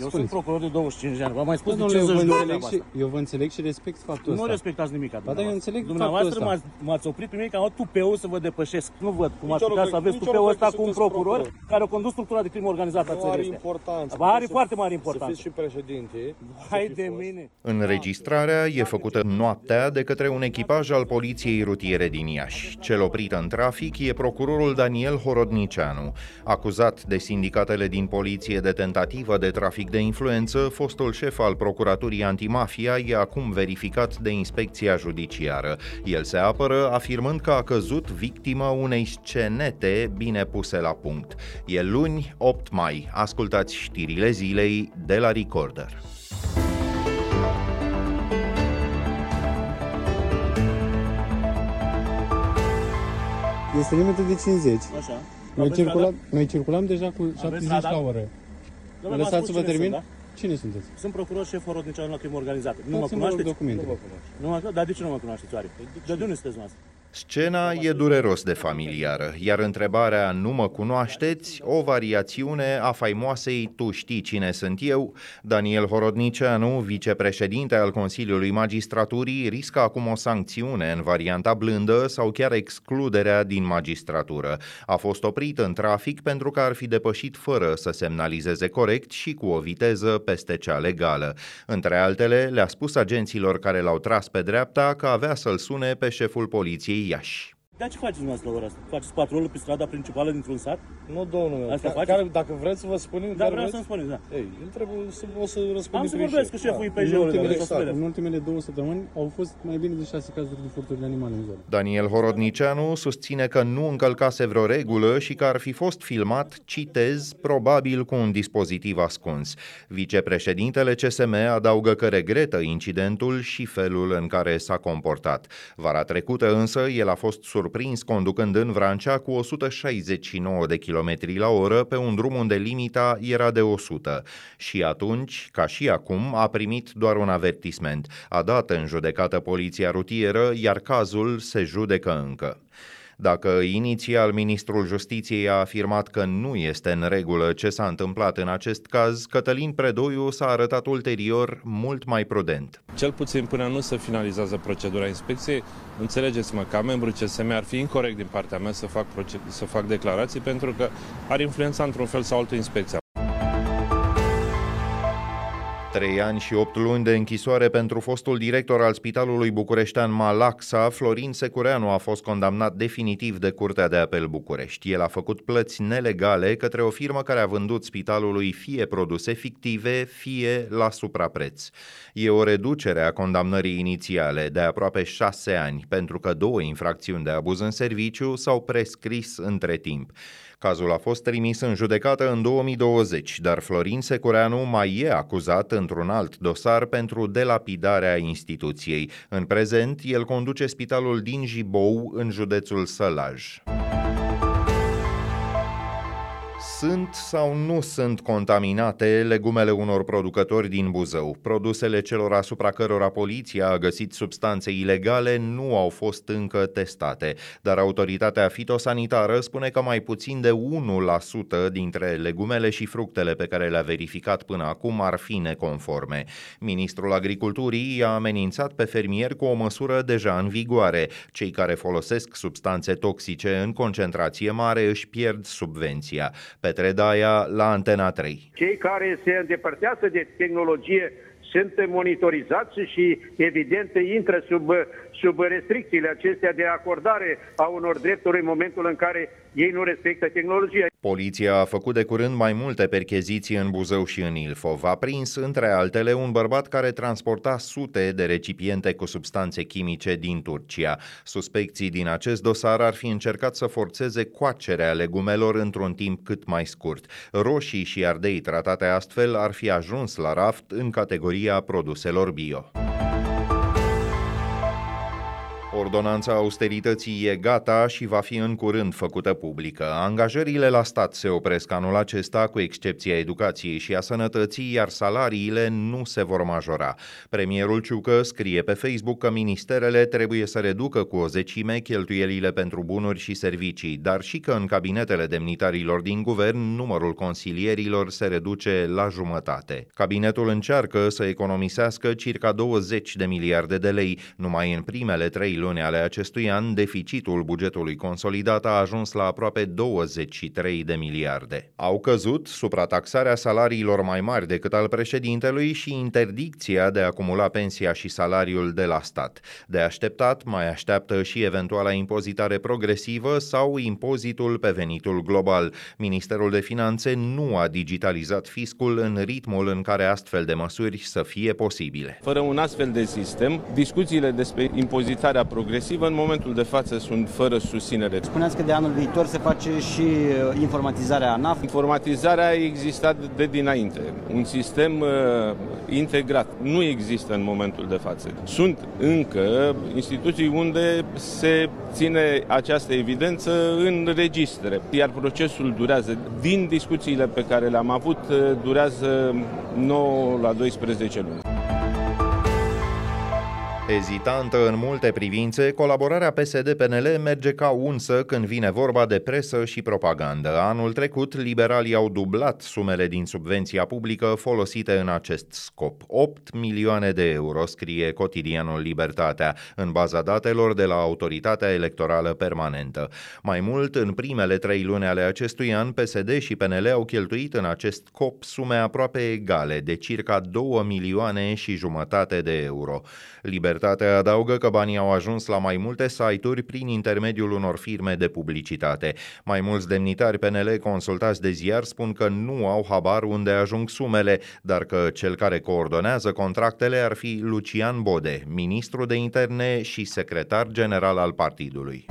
Eu Spuneți. sunt procuror de 25 de ani. V-am mai spus de Domnule, eu 50 vă, de ori înțeleg treaba și, asta. eu vă înțeleg și respect faptul Nu ăsta. respectați nimic. Ba da, eu înțeleg Dumneavoastră faptul m-ați, m-ați oprit pe mine că am luat tupeu să vă depășesc. Nu văd cum ați Nici putea ori să aveți nici tupeu ori ăsta că cu un sunteți procuror procuror. care a condus structura de crimă organizată a Nu țării are astea. importanță. Ba, are Să- foarte mare Să importanță. fiți și președinte. Hai să fi de fost. mine. Înregistrarea e făcută noaptea de către un echipaj al poliției rutiere din Iași. Cel oprit în trafic e procurorul Daniel Horodnicianu. Acuzat de sindicatele din poliție de tentativă de trafic de influență, fostul șef al procuraturii antimafia e acum verificat de inspecția judiciară. El se apără afirmând că a căzut victima unei scenete bine puse la punct. E luni, 8 mai. Ascultați știrile zilei de la Recorder. Este limită de 50. Așa. Noi Aveți circulam, radar? noi circulam deja cu 70 radar? la oră. Domnule, Mă v-am lăsați să spus vă cine termin? sunt, da? Cine sunteți? Sunt procuror șef Horodnicianu la crimă organizată. Nu mă Dați-mi, vă rog, cunoașteți? documentele. Nu mă, dar de ce nu mă cunoașteți oare? De unde sunteți noastră? Scena e dureros de familiară, iar întrebarea nu mă cunoașteți, o variațiune a faimoasei tu știi cine sunt eu, Daniel Horodnicianu, vicepreședinte al Consiliului Magistraturii, riscă acum o sancțiune în varianta blândă sau chiar excluderea din magistratură. A fost oprit în trafic pentru că ar fi depășit fără să semnalizeze corect și cu o viteză peste cea legală. Între altele, le-a spus agenților care l-au tras pe dreapta că avea să-l sune pe șeful poliției Iași. Dar ce faceți dumneavoastră la ora asta? Faceți patrolul pe strada principală dintr-un sat? Nu, domnul meu. Asta Ca- faceți? care, dacă vreți să vă spunem, Da, care vreau vreți? să-mi spuneți, da. Ei, îl trebuie să o să răspund Am să prin vorbesc cu șef. șeful Da. IPJ-ului, în, ultimele, care o să vedem. în ultimele două săptămâni au fost mai bine de 6 cazuri de furturi de animale în zonă. Daniel Horodnicianu susține că nu încălcase vreo regulă și că ar fi fost filmat, citez, probabil cu un dispozitiv ascuns. Vicepreședintele CSM adaugă că regretă incidentul și felul în care s-a comportat. Vara trecută însă, el a fost surprins conducând în Vrancea cu 169 de km la oră pe un drum unde limita era de 100. Și atunci, ca și acum, a primit doar un avertisment. A dat în judecată poliția rutieră, iar cazul se judecă încă. Dacă inițial ministrul justiției a afirmat că nu este în regulă ce s-a întâmplat în acest caz, Cătălin Predoiu s-a arătat ulterior mult mai prudent. Cel puțin până nu se finalizează procedura inspecției, înțelegeți-mă, ca membru CSM ar fi incorrect din partea mea să fac, proce- să fac declarații pentru că ar influența într-un fel sau altul inspecția. Trei ani și opt luni de închisoare pentru fostul director al Spitalului Bucureștean Malaxa, Florin Secureanu a fost condamnat definitiv de Curtea de Apel București. El a făcut plăți nelegale către o firmă care a vândut spitalului fie produse fictive, fie la suprapreț. E o reducere a condamnării inițiale de aproape șase ani, pentru că două infracțiuni de abuz în serviciu s-au prescris între timp. Cazul a fost trimis în judecată în 2020, dar Florin Secureanu mai e acuzat într-un alt dosar pentru delapidarea instituției. În prezent, el conduce spitalul din Jibou, în județul Sălaj. Sunt sau nu sunt contaminate legumele unor producători din Buzău? Produsele celor asupra cărora poliția a găsit substanțe ilegale nu au fost încă testate, dar autoritatea fitosanitară spune că mai puțin de 1% dintre legumele și fructele pe care le-a verificat până acum ar fi neconforme. Ministrul Agriculturii i-a amenințat pe fermieri cu o măsură deja în vigoare. Cei care folosesc substanțe toxice în concentrație mare își pierd subvenția. Petre Daia la Antena 3. Cei care se îndepărtează de tehnologie sunt monitorizați și evident intră sub, sub restricțiile acestea de acordare a unor drepturi în momentul în care ei nu respectă tehnologia. Poliția a făcut de curând mai multe percheziții în Buzău și în Ilfov. A prins, între altele, un bărbat care transporta sute de recipiente cu substanțe chimice din Turcia. Suspecții din acest dosar ar fi încercat să forțeze coacerea legumelor într-un timp cât mai scurt. Roșii și ardei tratate astfel ar fi ajuns la raft în categoria produselor bio. Ordonanța austerității e gata și va fi în curând făcută publică. Angajările la stat se opresc anul acesta, cu excepția educației și a sănătății, iar salariile nu se vor majora. Premierul Ciucă scrie pe Facebook că ministerele trebuie să reducă cu o zecime cheltuielile pentru bunuri și servicii, dar și că în cabinetele demnitarilor din guvern numărul consilierilor se reduce la jumătate. Cabinetul încearcă să economisească circa 20 de miliarde de lei. Numai în primele trei luni ale acestui an, deficitul bugetului consolidat a ajuns la aproape 23 de miliarde. Au căzut suprataxarea salariilor mai mari decât al președintelui și interdicția de a acumula pensia și salariul de la stat. De așteptat, mai așteaptă și eventuala impozitare progresivă sau impozitul pe venitul global. Ministerul de Finanțe nu a digitalizat fiscul în ritmul în care astfel de măsuri să fie posibile. Fără un astfel de sistem, discuțiile despre impozitarea progresivă în momentul de față sunt fără susținere. Spuneați că de anul viitor se face și uh, informatizarea ANAF. Informatizarea a existat de dinainte. Un sistem uh, integrat nu există în momentul de față. Sunt încă instituții unde se ține această evidență în registre, iar procesul durează. Din discuțiile pe care le-am avut, uh, durează 9 la 12 luni. Ezitantă în multe privințe, colaborarea PSD-PNL merge ca unsă când vine vorba de presă și propagandă. Anul trecut, liberalii au dublat sumele din subvenția publică folosite în acest scop. 8 milioane de euro, scrie cotidianul Libertatea, în baza datelor de la Autoritatea Electorală Permanentă. Mai mult, în primele trei luni ale acestui an, PSD și PNL au cheltuit în acest scop sume aproape egale, de circa 2 milioane și jumătate de euro. Liber Libertatea adaugă că banii au ajuns la mai multe site-uri prin intermediul unor firme de publicitate. Mai mulți demnitari PNL consultați de ziar spun că nu au habar unde ajung sumele, dar că cel care coordonează contractele ar fi Lucian Bode, ministru de interne și secretar general al partidului.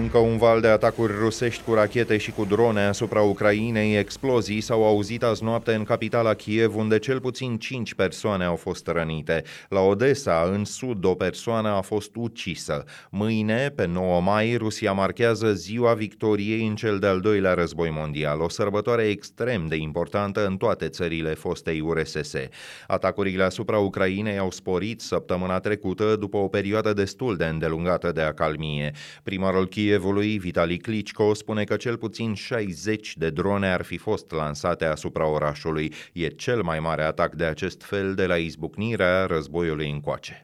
Încă un val de atacuri rusești cu rachete și cu drone asupra Ucrainei, explozii s-au auzit azi noapte în capitala Kiev, unde cel puțin 5 persoane au fost rănite. La Odessa, în sud, o persoană a fost ucisă. Mâine, pe 9 mai, Rusia marchează ziua victoriei în cel de-al doilea război mondial, o sărbătoare extrem de importantă în toate țările fostei URSS. Atacurile asupra Ucrainei au sporit săptămâna trecută după o perioadă destul de îndelungată de acalmie. Primarul Kievului, Vitali Klitschko, spune că cel puțin 60 de drone ar fi fost lansate asupra orașului. E cel mai mare atac de acest fel de la izbucnirea războiului încoace.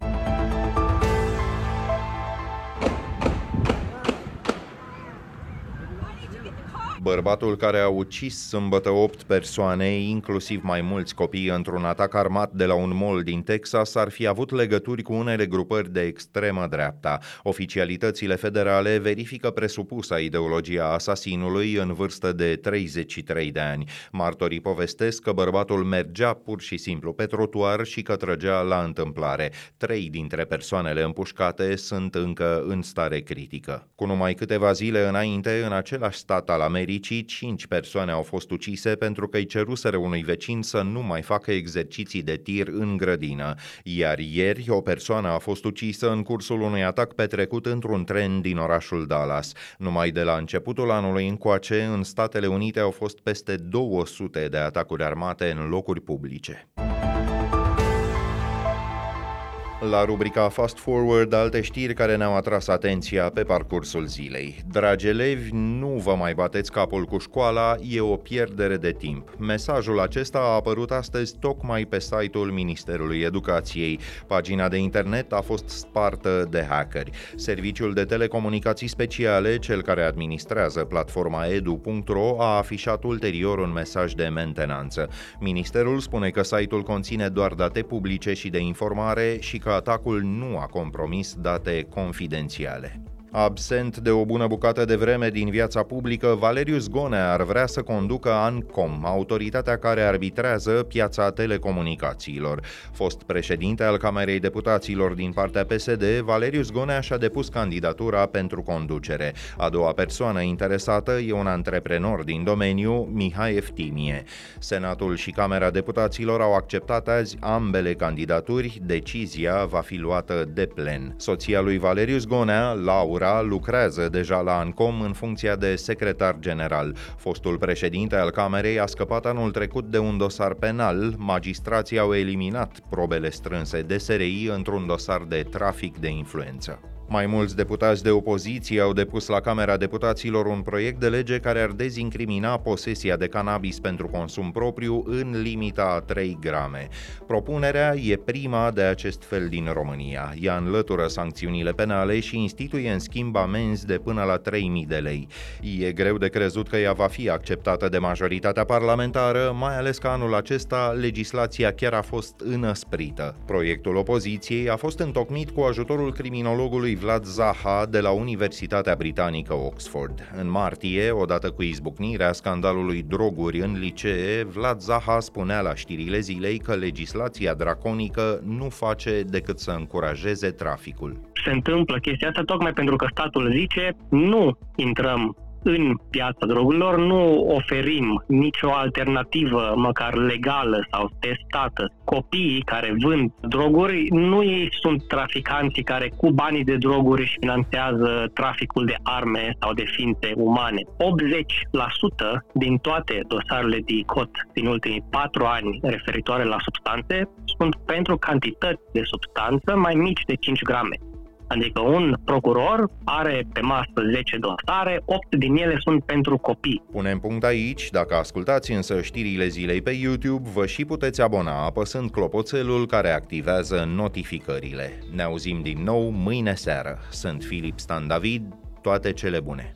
Bărbatul care a ucis sâmbătă 8 persoane, inclusiv mai mulți copii, într-un atac armat de la un mall din Texas, ar fi avut legături cu unele grupări de extremă dreapta. Oficialitățile federale verifică presupusa ideologia asasinului în vârstă de 33 de ani. Martorii povestesc că bărbatul mergea pur și simplu pe trotuar și că trăgea la întâmplare. Trei dintre persoanele împușcate sunt încă în stare critică. Cu numai câteva zile înainte, în același stat al Americii, Americii, cinci persoane au fost ucise pentru că îi ceruseră unui vecin să nu mai facă exerciții de tir în grădină, iar ieri o persoană a fost ucisă în cursul unui atac petrecut într-un tren din orașul Dallas. Numai de la începutul anului încoace, în Statele Unite au fost peste 200 de atacuri armate în locuri publice. La rubrica Fast Forward, alte știri care ne-au atras atenția pe parcursul zilei. Dragi elevi, nu vă mai bateți capul cu școala, e o pierdere de timp. Mesajul acesta a apărut astăzi tocmai pe site-ul Ministerului Educației. Pagina de internet a fost spartă de hackeri. Serviciul de telecomunicații speciale, cel care administrează platforma edu.ro, a afișat ulterior un mesaj de mentenanță. Ministerul spune că site-ul conține doar date publice și de informare și că că atacul nu a compromis date confidențiale. Absent de o bună bucată de vreme din viața publică, Valerius Gonea ar vrea să conducă ANCOM, autoritatea care arbitrează piața telecomunicațiilor. Fost președinte al Camerei Deputaților din partea PSD, Valerius Gonea și-a depus candidatura pentru conducere. A doua persoană interesată e un antreprenor din domeniu, Mihai Eftimie. Senatul și Camera Deputaților au acceptat azi ambele candidaturi, decizia va fi luată de plen. Soția lui Valerius Gonea, Laura, Laura lucrează deja la ANCOM în funcția de secretar general. Fostul președinte al Camerei a scăpat anul trecut de un dosar penal. Magistrații au eliminat probele strânse de SRI într-un dosar de trafic de influență. Mai mulți deputați de opoziție au depus la Camera Deputaților un proiect de lege care ar dezincrimina posesia de cannabis pentru consum propriu în limita a 3 grame. Propunerea e prima de acest fel din România. Ea înlătură sancțiunile penale și instituie în schimb amenzi de până la 3.000 de lei. E greu de crezut că ea va fi acceptată de majoritatea parlamentară, mai ales că anul acesta legislația chiar a fost înăsprită. Proiectul opoziției a fost întocmit cu ajutorul criminologului Vlad Zaha de la Universitatea Britanică Oxford. În martie, odată cu izbucnirea scandalului droguri în licee, Vlad Zaha spunea la știrile zilei că legislația draconică nu face decât să încurajeze traficul. Se întâmplă chestia asta tocmai pentru că statul zice nu intrăm în piața drogurilor nu oferim nicio alternativă, măcar legală sau testată. Copiii care vând droguri, nu ei sunt traficanții care cu banii de droguri își finanțează traficul de arme sau de ființe umane. 80% din toate dosarele de ICOT din ultimii 4 ani referitoare la substanțe sunt pentru cantități de substanță mai mici de 5 grame. Adică un procuror are pe masă 10 dosare, 8 din ele sunt pentru copii. Punem punct aici, dacă ascultați însă știrile zilei pe YouTube, vă și puteți abona apăsând clopoțelul care activează notificările. Ne auzim din nou mâine seară. Sunt Filip Stan David, toate cele bune!